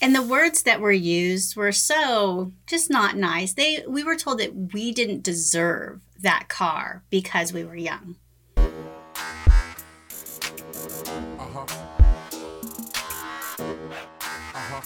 And the words that were used were so just not nice. They we were told that we didn't deserve that car because we were young. Uh-huh. Uh-huh.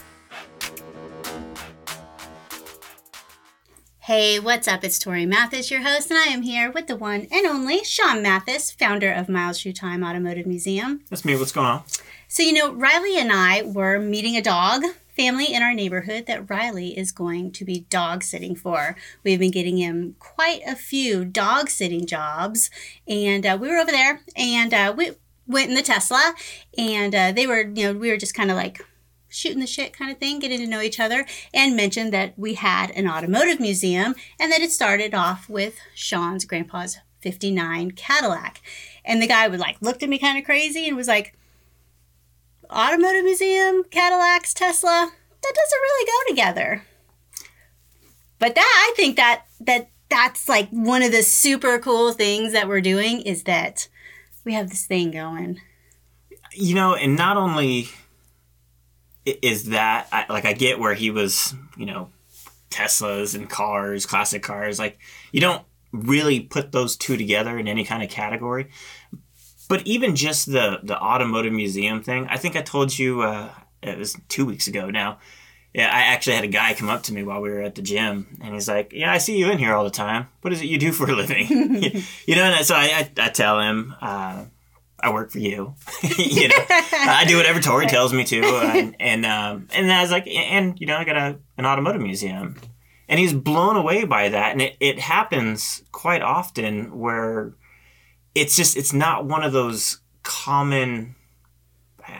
Hey, what's up? It's Tori Mathis, your host, and I am here with the one and only Sean Mathis, founder of Miles Through Time Automotive Museum. That's me. What's going on? So, you know, Riley and I were meeting a dog family in our neighborhood that Riley is going to be dog sitting for. We've been getting him quite a few dog sitting jobs, and uh, we were over there and uh, we went in the Tesla, and uh, they were, you know, we were just kind of like shooting the shit kind of thing, getting to know each other, and mentioned that we had an automotive museum and that it started off with Sean's grandpa's 59 Cadillac. And the guy would like looked at me kind of crazy and was like, automotive museum, Cadillacs, Tesla, that doesn't really go together. But that I think that that that's like one of the super cool things that we're doing is that we have this thing going. You know, and not only is that I, like I get where he was, you know, Teslas and cars, classic cars, like you don't really put those two together in any kind of category. But even just the the automotive museum thing, I think I told you uh, it was two weeks ago now. Yeah, I actually had a guy come up to me while we were at the gym, and he's like, "Yeah, I see you in here all the time. What is it you do for a living?" you know, and so I, I, I tell him, uh, "I work for you." you know, I do whatever Tori tells me to, and and, um, and I was like, "And you know, I got a, an automotive museum," and he's blown away by that, and it, it happens quite often where it's just it's not one of those common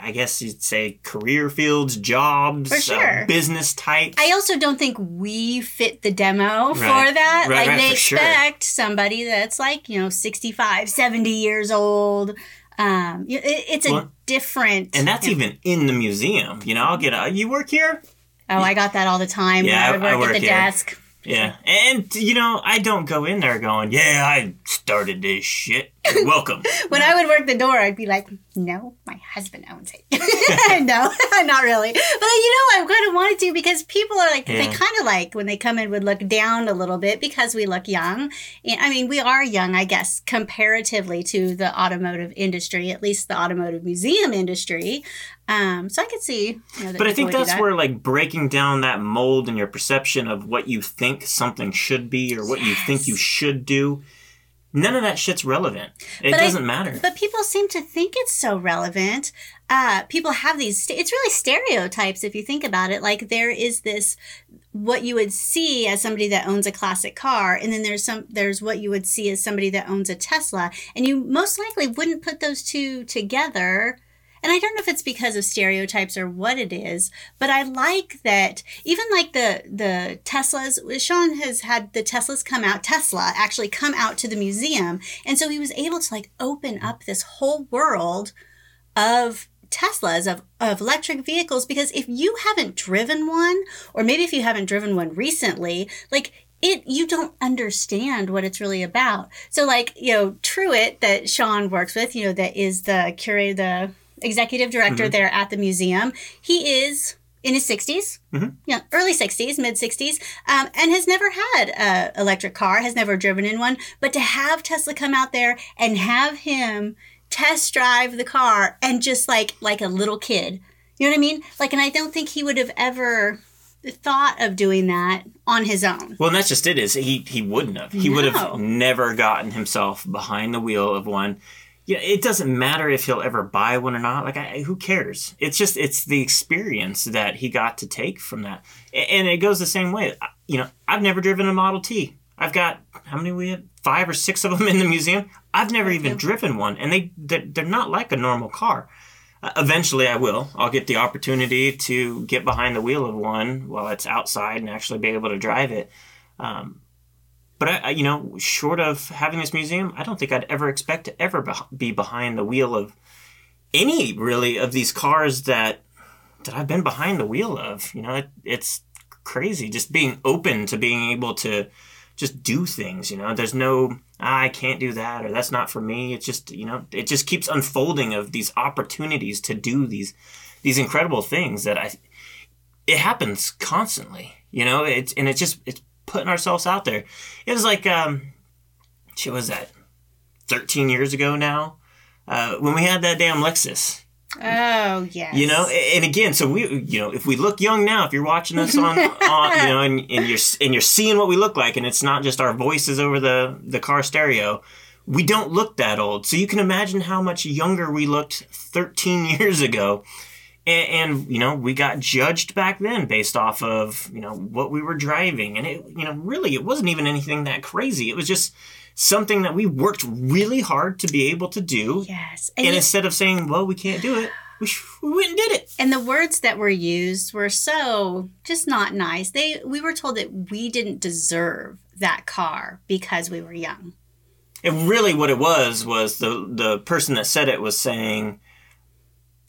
I guess you'd say career fields, jobs, for sure. uh, business types. I also don't think we fit the demo right. for that. Right, like right, they expect sure. somebody that's like, you know, 65, 70 years old. Um, it, it's a well, different. And that's you know, even in the museum. You know, I'll get a, you work here? Oh, I got that all the time. Yeah, I, would work, I work at the here. desk. Yeah. And, you know, I don't go in there going, yeah, I started this shit. You're welcome. when I would work the door, I'd be like, no, my husband owns it. no, not really. But, you know, I kind of wanted to because people are like, yeah. they kind of like when they come in would look down a little bit because we look young. And, I mean, we are young, I guess, comparatively to the automotive industry, at least the automotive museum industry. Um, so I could see. You know, but I think that's that. where like breaking down that mold and your perception of what you think something should be or what yes. you think you should do none of that shit's relevant. It but doesn't I, matter. But people seem to think it's so relevant. Uh, people have these, it's really stereotypes if you think about it. Like there is this, what you would see as somebody that owns a classic car, and then there's some, there's what you would see as somebody that owns a Tesla. And you most likely wouldn't put those two together and I don't know if it's because of stereotypes or what it is, but I like that even like the the Teslas. Sean has had the Teslas come out. Tesla actually come out to the museum, and so he was able to like open up this whole world of Teslas, of, of electric vehicles, because if you haven't driven one, or maybe if you haven't driven one recently, like it you don't understand what it's really about. So like, you know, Truett that Sean works with, you know, that is the curator the executive director mm-hmm. there at the museum. He is in his 60s, mm-hmm. yeah, early 60s, mid 60s, um, and has never had an electric car, has never driven in one. But to have Tesla come out there and have him test drive the car and just like like a little kid, you know what I mean? Like, and I don't think he would have ever thought of doing that on his own. Well, and that's just it. Is he he wouldn't have. He no. would have never gotten himself behind the wheel of one yeah, it doesn't matter if he'll ever buy one or not. Like, I, who cares? It's just it's the experience that he got to take from that, and it goes the same way. You know, I've never driven a Model T. I've got how many we have? Five or six of them in the museum. I've never even driven one, and they they're, they're not like a normal car. Uh, eventually, I will. I'll get the opportunity to get behind the wheel of one while it's outside and actually be able to drive it. Um, but I, I, you know, short of having this museum, I don't think I'd ever expect to ever be behind the wheel of any really of these cars that that I've been behind the wheel of. You know, it, it's crazy just being open to being able to just do things. You know, there's no ah, I can't do that or that's not for me. It's just you know, it just keeps unfolding of these opportunities to do these these incredible things that I it happens constantly. You know, it's and it's just it's putting ourselves out there. It was like um, shit was that, thirteen years ago now, uh, when we had that damn Lexus. Oh yes. You know, and again, so we, you know, if we look young now, if you're watching us on, on you know, and, and you're and you're seeing what we look like, and it's not just our voices over the the car stereo, we don't look that old. So you can imagine how much younger we looked 13 years ago. And, and, you know, we got judged back then based off of, you know, what we were driving. And it, you know, really, it wasn't even anything that crazy. It was just something that we worked really hard to be able to do. Yes. And, and instead of saying, well, we can't do it, we, we went and did it. And the words that were used were so just not nice. They we were told that we didn't deserve that car because we were young. And really what it was was the the person that said it was saying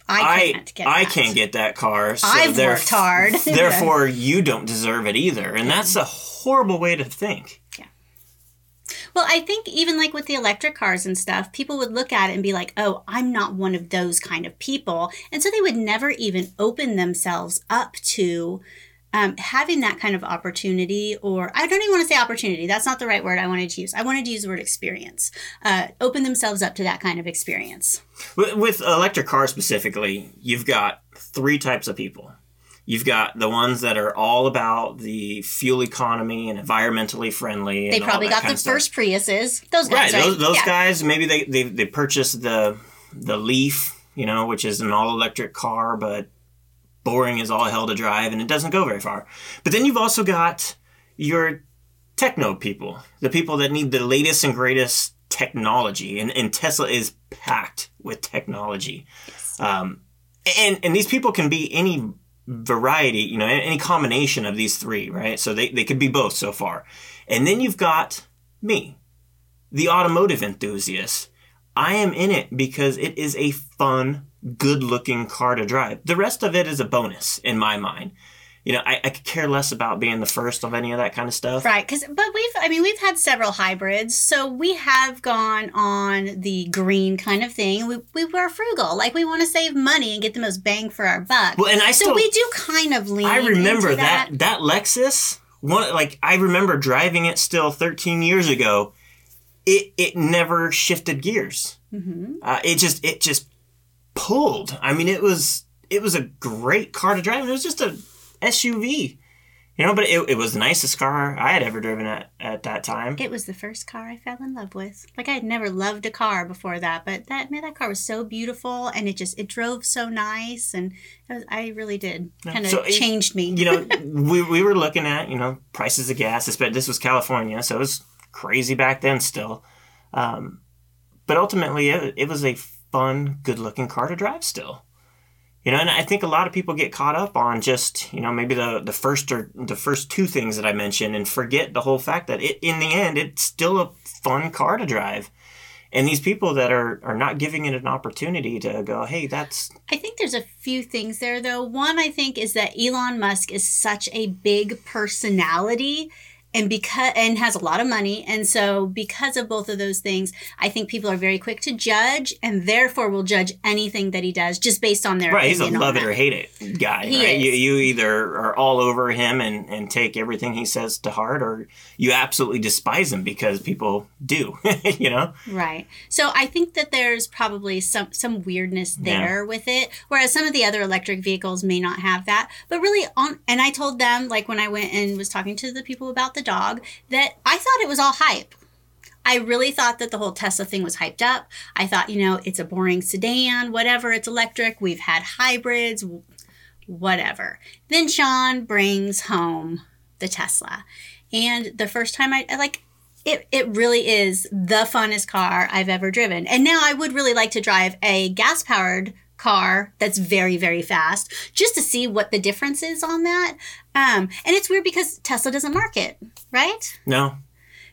I can't get I, can't get that car. So I've worked hard. therefore you don't deserve it either. And that's a horrible way to think. Yeah. Well, I think even like with the electric cars and stuff, people would look at it and be like, oh, I'm not one of those kind of people. And so they would never even open themselves up to um, having that kind of opportunity, or I don't even want to say opportunity, that's not the right word I wanted to use. I wanted to use the word experience. Uh, open themselves up to that kind of experience. With, with electric cars specifically, you've got three types of people. You've got the ones that are all about the fuel economy and environmentally friendly. They probably got the first Priuses. Those guys, right? right? Those, those yeah. guys, maybe they, they they purchased the the Leaf, you know, which is an all electric car, but boring as all hell to drive and it doesn't go very far. But then you've also got your techno people, the people that need the latest and greatest technology, and, and Tesla is packed with technology. Yes. Um, and and these people can be any variety, you know, any combination of these three, right? So they, they could be both so far. And then you've got me, the automotive enthusiast. I am in it because it is a fun, good looking car to drive. The rest of it is a bonus in my mind you know, I, I could care less about being the first of any of that kind of stuff. Right. Cause, but we've, I mean, we've had several hybrids. So we have gone on the green kind of thing. We, we were frugal. Like we want to save money and get the most bang for our buck. Well, and I so we do kind of lean. I remember that. that, that Lexus, one, like I remember driving it still 13 years ago. It, it never shifted gears. Mm-hmm. Uh, it just, it just pulled. I mean, it was, it was a great car to drive. It was just a SUV. You know, but it, it was the nicest car I had ever driven at, at that time. It was the first car I fell in love with. Like I had never loved a car before that, but that man, that car was so beautiful and it just it drove so nice and was, I really did kind of so changed me. you know, we, we were looking at you know prices of gas. This was California, so it was crazy back then still. Um, but ultimately, it, it was a fun, good looking car to drive still. You know, and I think a lot of people get caught up on just, you know, maybe the, the first or the first two things that I mentioned and forget the whole fact that it, in the end, it's still a fun car to drive. And these people that are, are not giving it an opportunity to go, hey, that's. I think there's a few things there, though. One, I think, is that Elon Musk is such a big personality and because and has a lot of money and so because of both of those things i think people are very quick to judge and therefore will judge anything that he does just based on their right he's a love it or hate it guy he right? Is. You, you either are all over him and, and take everything he says to heart or you absolutely despise him because people do you know right so i think that there's probably some some weirdness there yeah. with it whereas some of the other electric vehicles may not have that but really on and i told them like when i went and was talking to the people about the dog that I thought it was all hype. I really thought that the whole Tesla thing was hyped up. I thought, you know, it's a boring sedan, whatever, it's electric. We've had hybrids, whatever. Then Sean brings home the Tesla. And the first time I, like, it, it really is the funnest car I've ever driven. And now I would really like to drive a gas powered car that's very very fast just to see what the difference is on that. Um, and it's weird because tesla doesn't market right? No.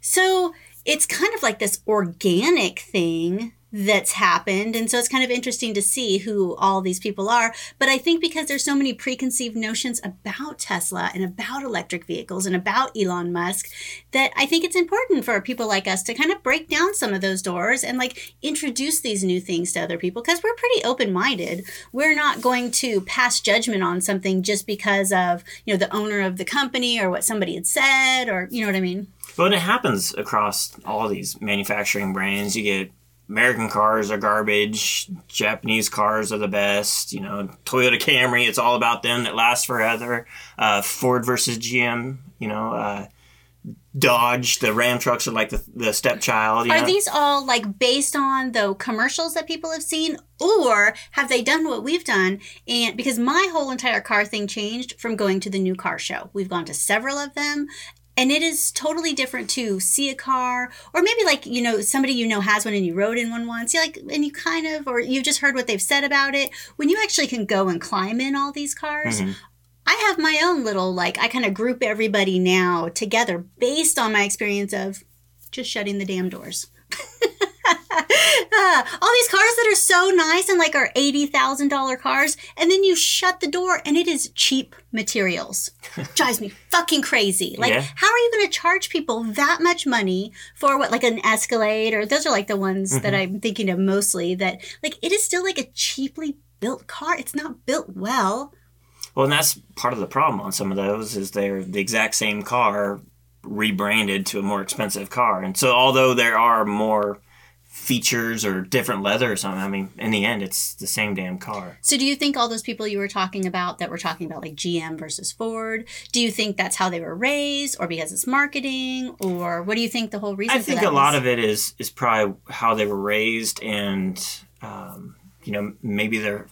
So it's kind of like this organic thing that's happened. And so it's kind of interesting to see who all these people are. But I think because there's so many preconceived notions about Tesla and about electric vehicles and about Elon Musk, that I think it's important for people like us to kind of break down some of those doors and like introduce these new things to other people because we're pretty open minded. We're not going to pass judgment on something just because of, you know, the owner of the company or what somebody had said or, you know what I mean? But it happens across all these manufacturing brands. You get American cars are garbage. Japanese cars are the best. You know, Toyota Camry, it's all about them that last forever. Uh, Ford versus GM, you know, uh, Dodge, the Ram trucks are like the, the stepchild. are know? these all like based on the commercials that people have seen, or have they done what we've done? And because my whole entire car thing changed from going to the new car show, we've gone to several of them, and it is totally different to see a car or maybe like you know somebody you know has one and you rode in one once. You like and you kind of or you just heard what they've said about it. When you actually can go and climb in all these cars mm-hmm. i have my own little like i kind of group everybody now together based on my experience of just shutting the damn doors uh, all these cars that are so nice and like are $80,000 cars, and then you shut the door and it is cheap materials. Drives me fucking crazy. Like, yeah. how are you going to charge people that much money for what, like an Escalade, or those are like the ones mm-hmm. that I'm thinking of mostly, that like it is still like a cheaply built car. It's not built well. Well, and that's part of the problem on some of those is they're the exact same car rebranded to a more expensive car. And so although there are more features or different leather or something. I mean, in the end, it's the same damn car. So, do you think all those people you were talking about that were talking about like GM versus Ford, do you think that's how they were raised, or because it's marketing, or what do you think the whole reason? I think a lot of it is is probably how they were raised, and um, you know, maybe their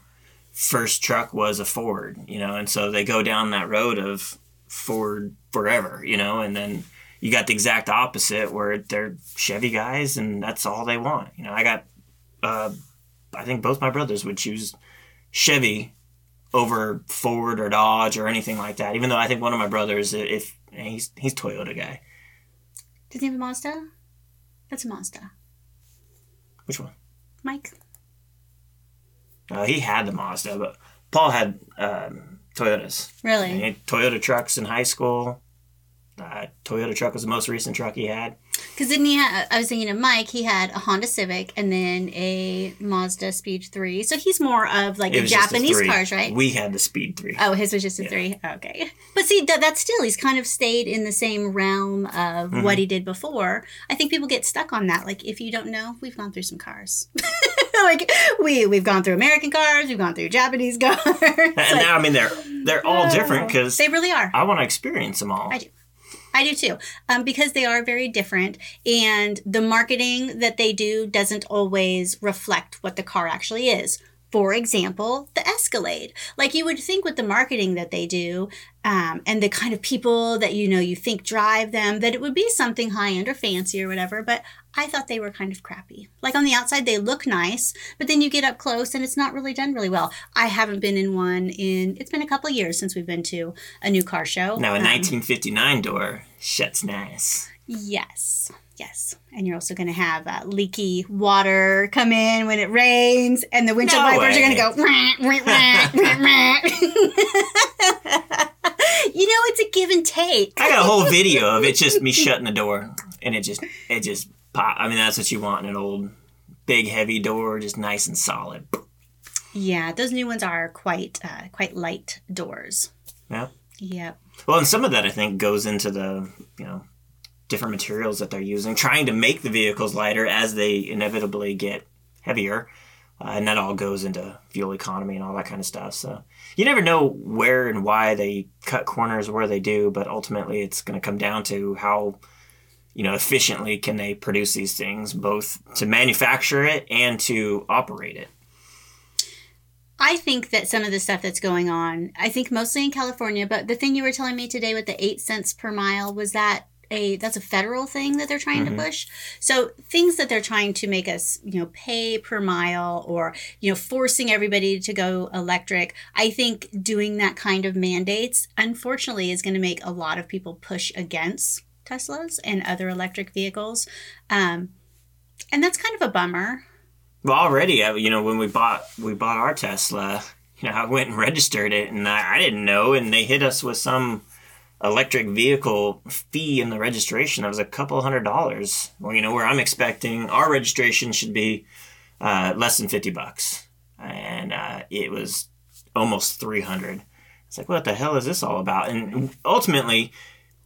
first truck was a Ford, you know, and so they go down that road of Ford forever, you know, and then you got the exact opposite where they're Chevy guys and that's all they want. You know, I got, uh, I think both my brothers would choose Chevy over Ford or Dodge or anything like that. Even though I think one of my brothers, if he's he's Toyota guy. Does he have a Mazda? That's a Mazda. Which one? Mike. Uh, he had the Mazda, but Paul had um, Toyotas. Really? Toyota trucks in high school uh, Toyota truck was the most recent truck he had. Because then he had, I was thinking of Mike, he had a Honda Civic and then a Mazda Speed 3. So he's more of like Japanese cars, right? We had the Speed 3. Oh, his was just a yeah. 3. Okay. But see, that, that's still, he's kind of stayed in the same realm of mm-hmm. what he did before. I think people get stuck on that. Like, if you don't know, we've gone through some cars. like we we've gone through American cars, we've gone through Japanese cars. and like, now I mean they're they're all different because they really are. I want to experience them all. I do. I do too, um, because they are very different, and the marketing that they do doesn't always reflect what the car actually is. For example, the Escalade. Like you would think with the marketing that they do, um, and the kind of people that you know you think drive them, that it would be something high end or fancy or whatever. But I thought they were kind of crappy. Like on the outside, they look nice, but then you get up close and it's not really done really well. I haven't been in one in, it's been a couple years since we've been to a new car show. Now, a um, 1959 door shuts nice. Yes. Yes. And you're also going to have uh, leaky water come in when it rains, and the windshield no wipers way. are going to go. you know, it's a give and take. I got a whole video of it just me shutting the door, and it just, it just pop. I mean, that's what you want in an old, big, heavy door, just nice and solid. Yeah, those new ones are quite uh, quite light doors. Yeah. Yep. Well, and some of that I think goes into the you know different materials that they're using, trying to make the vehicles lighter as they inevitably get heavier. Uh, and that all goes into fuel economy and all that kind of stuff. So you never know where and why they cut corners where they do, but ultimately it's going to come down to how you know, efficiently can they produce these things, both to manufacture it and to operate it? I think that some of the stuff that's going on, I think mostly in California, but the thing you were telling me today with the eight cents per mile was that a that's a federal thing that they're trying mm-hmm. to push. So things that they're trying to make us, you know, pay per mile or, you know, forcing everybody to go electric. I think doing that kind of mandates unfortunately is going to make a lot of people push against Teslas and other electric vehicles. Um, and that's kind of a bummer Well, already, uh, you know, when we bought we bought our Tesla, you know, I went and registered it, and I, I didn't know, and they hit us with some electric vehicle fee in the registration. That was a couple hundred dollars. Well, you know, where I'm expecting our registration should be uh, less than fifty bucks, and uh, it was almost three hundred. It's like, what the hell is this all about? And ultimately,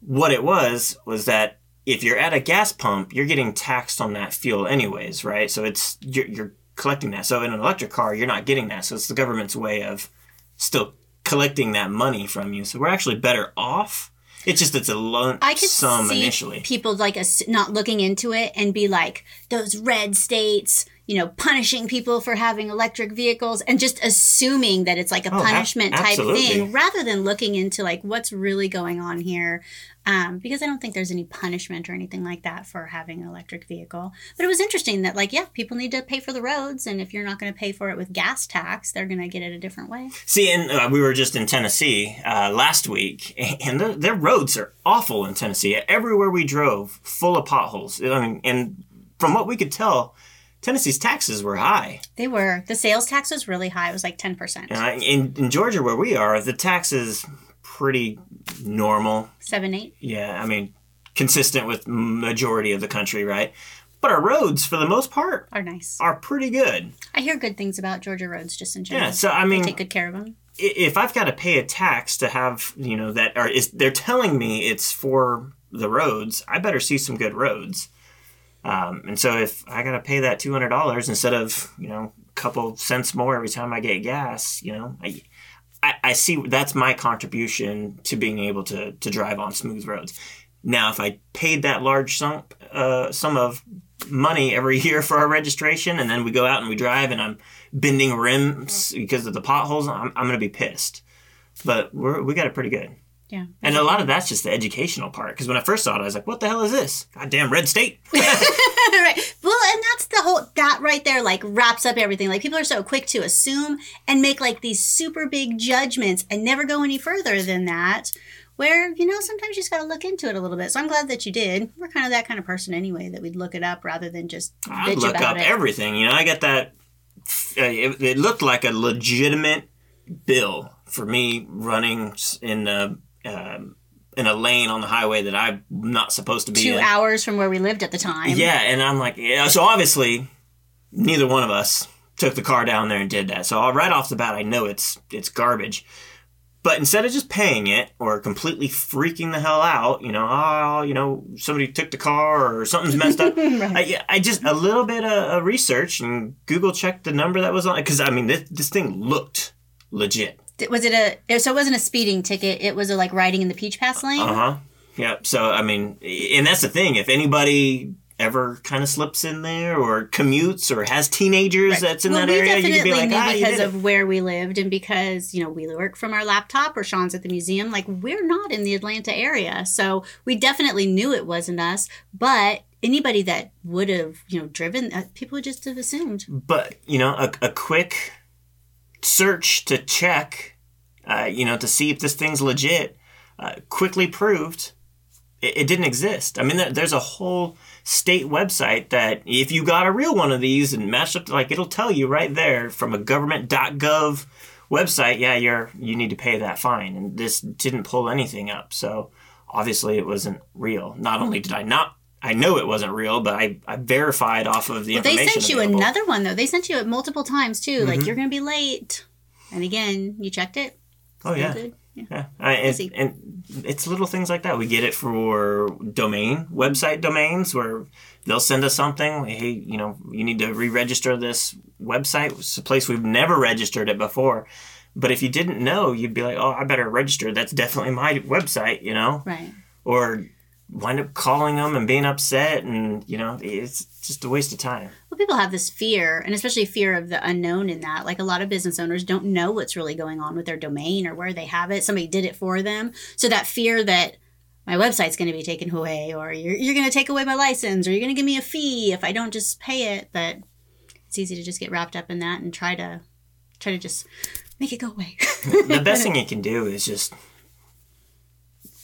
what it was was that if you're at a gas pump, you're getting taxed on that fuel anyways, right? So it's you're, you're collecting that. So in an electric car, you're not getting that. So it's the government's way of still collecting that money from you. So we're actually better off. It's just it's a lump I could sum see initially. People like us not looking into it and be like those red states, you know, punishing people for having electric vehicles and just assuming that it's like a oh, punishment type thing rather than looking into like what's really going on here um, because I don't think there's any punishment or anything like that for having an electric vehicle. But it was interesting that, like, yeah, people need to pay for the roads, and if you're not going to pay for it with gas tax, they're going to get it a different way. See, and uh, we were just in Tennessee uh, last week, and the, their roads are awful in Tennessee. Everywhere we drove, full of potholes. I mean, and from what we could tell, Tennessee's taxes were high. They were. The sales tax was really high. It was like 10%. Uh, in, in Georgia, where we are, the taxes pretty normal. Seven, eight. Yeah, I mean, consistent with majority of the country, right? But our roads, for the most part, are nice. Are pretty good. I hear good things about Georgia roads, just in general. Yeah, so I mean, they take good care of them. If I've got to pay a tax to have, you know, that, or is they're telling me it's for the roads, I better see some good roads. Um, and so if I got to pay that two hundred dollars instead of, you know, a couple cents more every time I get gas, you know, I, I, I see that's my contribution to being able to to drive on smooth roads. Now, if I paid that large sum uh, sum of money every year for our registration, and then we go out and we drive, and I'm bending rims because of the potholes, I'm, I'm going to be pissed. But we're, we got it pretty good. Yeah. And a lot of that's just the educational part. Because when I first saw it, I was like, what the hell is this? Goddamn red state. right. Well, and that's the whole, that right there, like, wraps up everything. Like, people are so quick to assume and make, like, these super big judgments and never go any further than that. Where, you know, sometimes you just got to look into it a little bit. So I'm glad that you did. We're kind of that kind of person anyway, that we'd look it up rather than just I'd look up it. everything. You know, I got that, uh, it, it looked like a legitimate bill for me running in the um, in a lane on the highway that I'm not supposed to be two in. hours from where we lived at the time. Yeah, and I'm like, yeah. So obviously, neither one of us took the car down there and did that. So right off the bat, I know it's it's garbage. But instead of just paying it or completely freaking the hell out, you know, oh, you know, somebody took the car or something's messed up. right. I, I just a little bit of, of research and Google checked the number that was on because I mean this this thing looked legit was it a so it wasn't a speeding ticket it was a like riding in the peach pass lane? Uh-huh. Yeah so i mean and that's the thing if anybody ever kind of slips in there or commutes or has teenagers right. that's in well, that area you could be like ah, because of where we lived and because you know we work from our laptop or sean's at the museum like we're not in the atlanta area so we definitely knew it wasn't us but anybody that would have you know driven uh, people would just have assumed. But you know a, a quick search to check, uh, you know, to see if this thing's legit, uh, quickly proved it, it, didn't exist. I mean, there's a whole state website that if you got a real one of these and matched up, like it'll tell you right there from a government.gov website, yeah, you're you need to pay that fine, and this didn't pull anything up. So obviously, it wasn't real. Not only did I not I know it wasn't real, but I, I verified off of the well, information. They sent you available. another one though. They sent you it multiple times too. Mm-hmm. Like you're going to be late, and again, you checked it. Oh yeah. yeah. yeah. I, and, and, it's little things like that. We get it for domain website domains where they'll send us something. Hey, you know, you need to re-register this website. It's a place we've never registered it before. But if you didn't know, you'd be like, "Oh, I better register. That's definitely my website," you know. Right. Or wind up calling them and being upset and you know it's just a waste of time. Well people have this fear and especially fear of the unknown in that. Like a lot of business owners don't know what's really going on with their domain or where they have it. Somebody did it for them. So that fear that my website's going to be taken away or you're, you're going to take away my license or you're going to give me a fee if i don't just pay it. That it's easy to just get wrapped up in that and try to try to just make it go away. The best thing you can do is just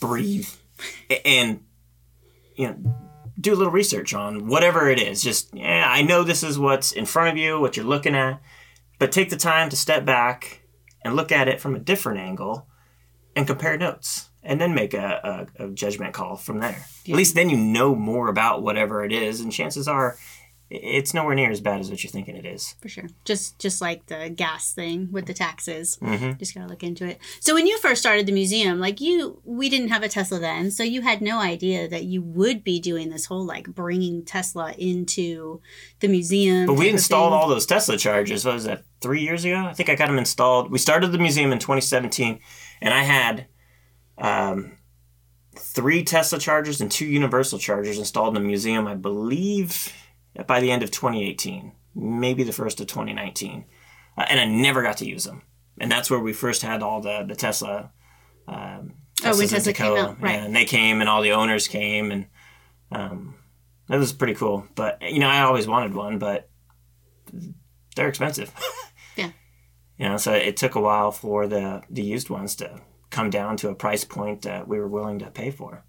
breathe. And you know, do a little research on whatever it is. Just yeah, I know this is what's in front of you, what you're looking at, but take the time to step back and look at it from a different angle and compare notes and then make a, a, a judgment call from there. Yeah. At least then you know more about whatever it is, and chances are it's nowhere near as bad as what you're thinking it is. For sure. Just just like the gas thing with the taxes. Mm-hmm. Just gotta look into it. So when you first started the museum, like you, we didn't have a Tesla then, so you had no idea that you would be doing this whole like bringing Tesla into the museum. But we installed all those Tesla chargers. What was that? Three years ago? I think I got them installed. We started the museum in 2017, and I had. Um, three Tesla chargers and two universal chargers installed in the museum, I believe by the end of 2018, maybe the first of 2019, uh, and I never got to use them. And that's where we first had all the the Tesla. Um, oh, when Tesla came out, right? And they came, and all the owners came, and um, it was pretty cool. But you know, I always wanted one, but they're expensive. yeah. You know, so it took a while for the the used ones to come down to a price point that we were willing to pay for.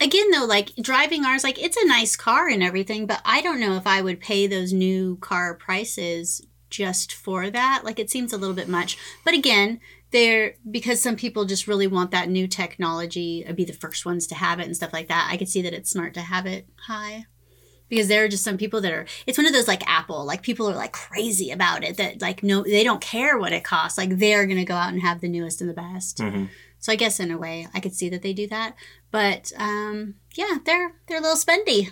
Again, though, like driving ours, like it's a nice car and everything, but I don't know if I would pay those new car prices just for that. Like it seems a little bit much. But again, they're because some people just really want that new technology, be the first ones to have it and stuff like that. I could see that it's smart to have it high because there are just some people that are it's one of those like apple like people are like crazy about it that like no they don't care what it costs like they're gonna go out and have the newest and the best mm-hmm. So i guess in a way i could see that they do that. But um, yeah they're they're a little spendy.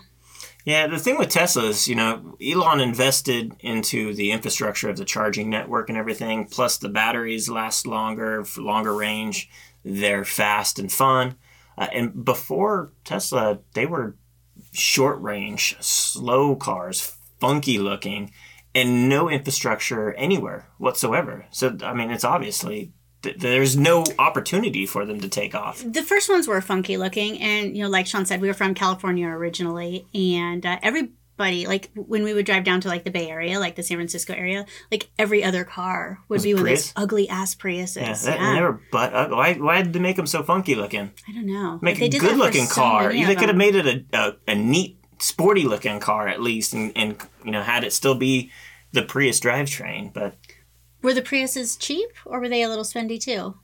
Yeah the thing with tesla is you know elon invested into the infrastructure of the charging network and everything plus the batteries last longer for longer range. They're fast and fun. Uh, and before tesla they were short range, slow cars, funky looking, and no infrastructure anywhere whatsoever. So, I mean, it's obviously there's no opportunity for them to take off. The first ones were funky looking, and you know, like Sean said, we were from California originally, and uh, every buddy like when we would drive down to like the bay area like the san francisco area like every other car would was be one of those ugly ass priuses yeah, that, yeah. they were but uh, why, why did they make them so funky looking i don't know make a good looking car so they could have made it a, a, a, neat sporty looking car at least and, and you know had it still be the prius drivetrain but were the priuses cheap or were they a little spendy too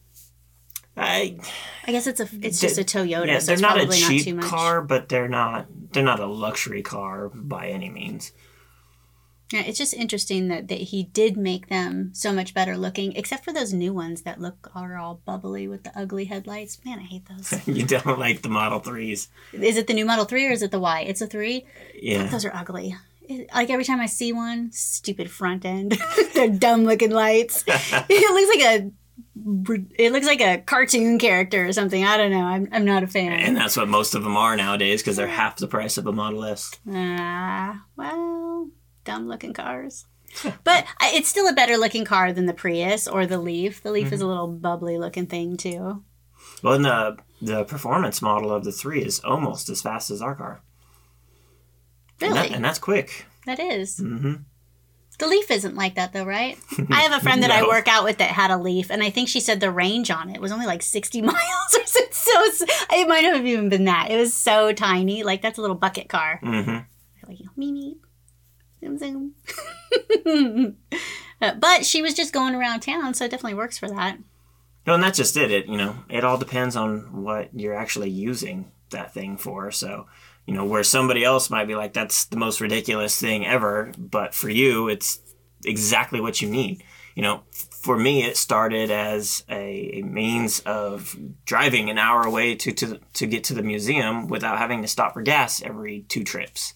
I, I guess it's a it's just a Toyota. Yeah, so they're not a cheap not car, but they're not they're not a luxury car by any means. Yeah, it's just interesting that, that he did make them so much better looking, except for those new ones that look are all bubbly with the ugly headlights. Man, I hate those. you don't like the Model Threes. Is it the new Model Three or is it the Y? It's a three. Yeah, those are ugly. Like every time I see one, stupid front end, they're dumb looking lights. it looks like a it looks like a cartoon character or something. I don't know. I'm, I'm not a fan. And that's what most of them are nowadays because they're half the price of a Model S. Ah, uh, well, dumb looking cars. but it's still a better looking car than the Prius or the Leaf. The Leaf mm-hmm. is a little bubbly looking thing too. Well, and the the performance model of the three is almost as fast as our car. Really, and, that, and that's quick. That is. Mm-hmm. The Leaf isn't like that though, right? I have a friend that no. I work out with that had a Leaf, and I think she said the range on it was only like 60 miles or so. so it might not have even been that. It was so tiny. Like, that's a little bucket car. Mm-hmm. Like, me, me, zoom, zoom. Uh, but she was just going around town, so it definitely works for that. No, and that's just it. It, you know, it all depends on what you're actually using that thing for. So, you know, where somebody else might be like, that's the most ridiculous thing ever. But for you, it's exactly what you need. You know, for me, it started as a, means of driving an hour away to, to, to get to the museum without having to stop for gas every two trips.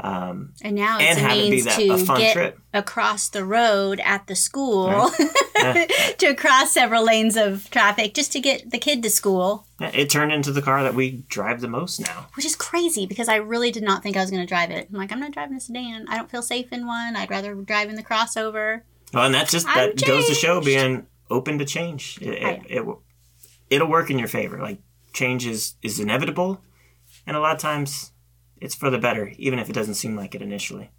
Um, and now it's and a means it to get trip. across the road at the school right. to cross several lanes of traffic just to get the kid to school. Yeah, it turned into the car that we drive the most now. Which is crazy because I really did not think I was going to drive it. I'm like, I'm not driving a sedan. I don't feel safe in one. I'd rather drive in the crossover. Well, and that's just that goes to show being open to change. It, it, it, it'll work in your favor. Like change is, is inevitable, and a lot of times it's for the better, even if it doesn't seem like it initially.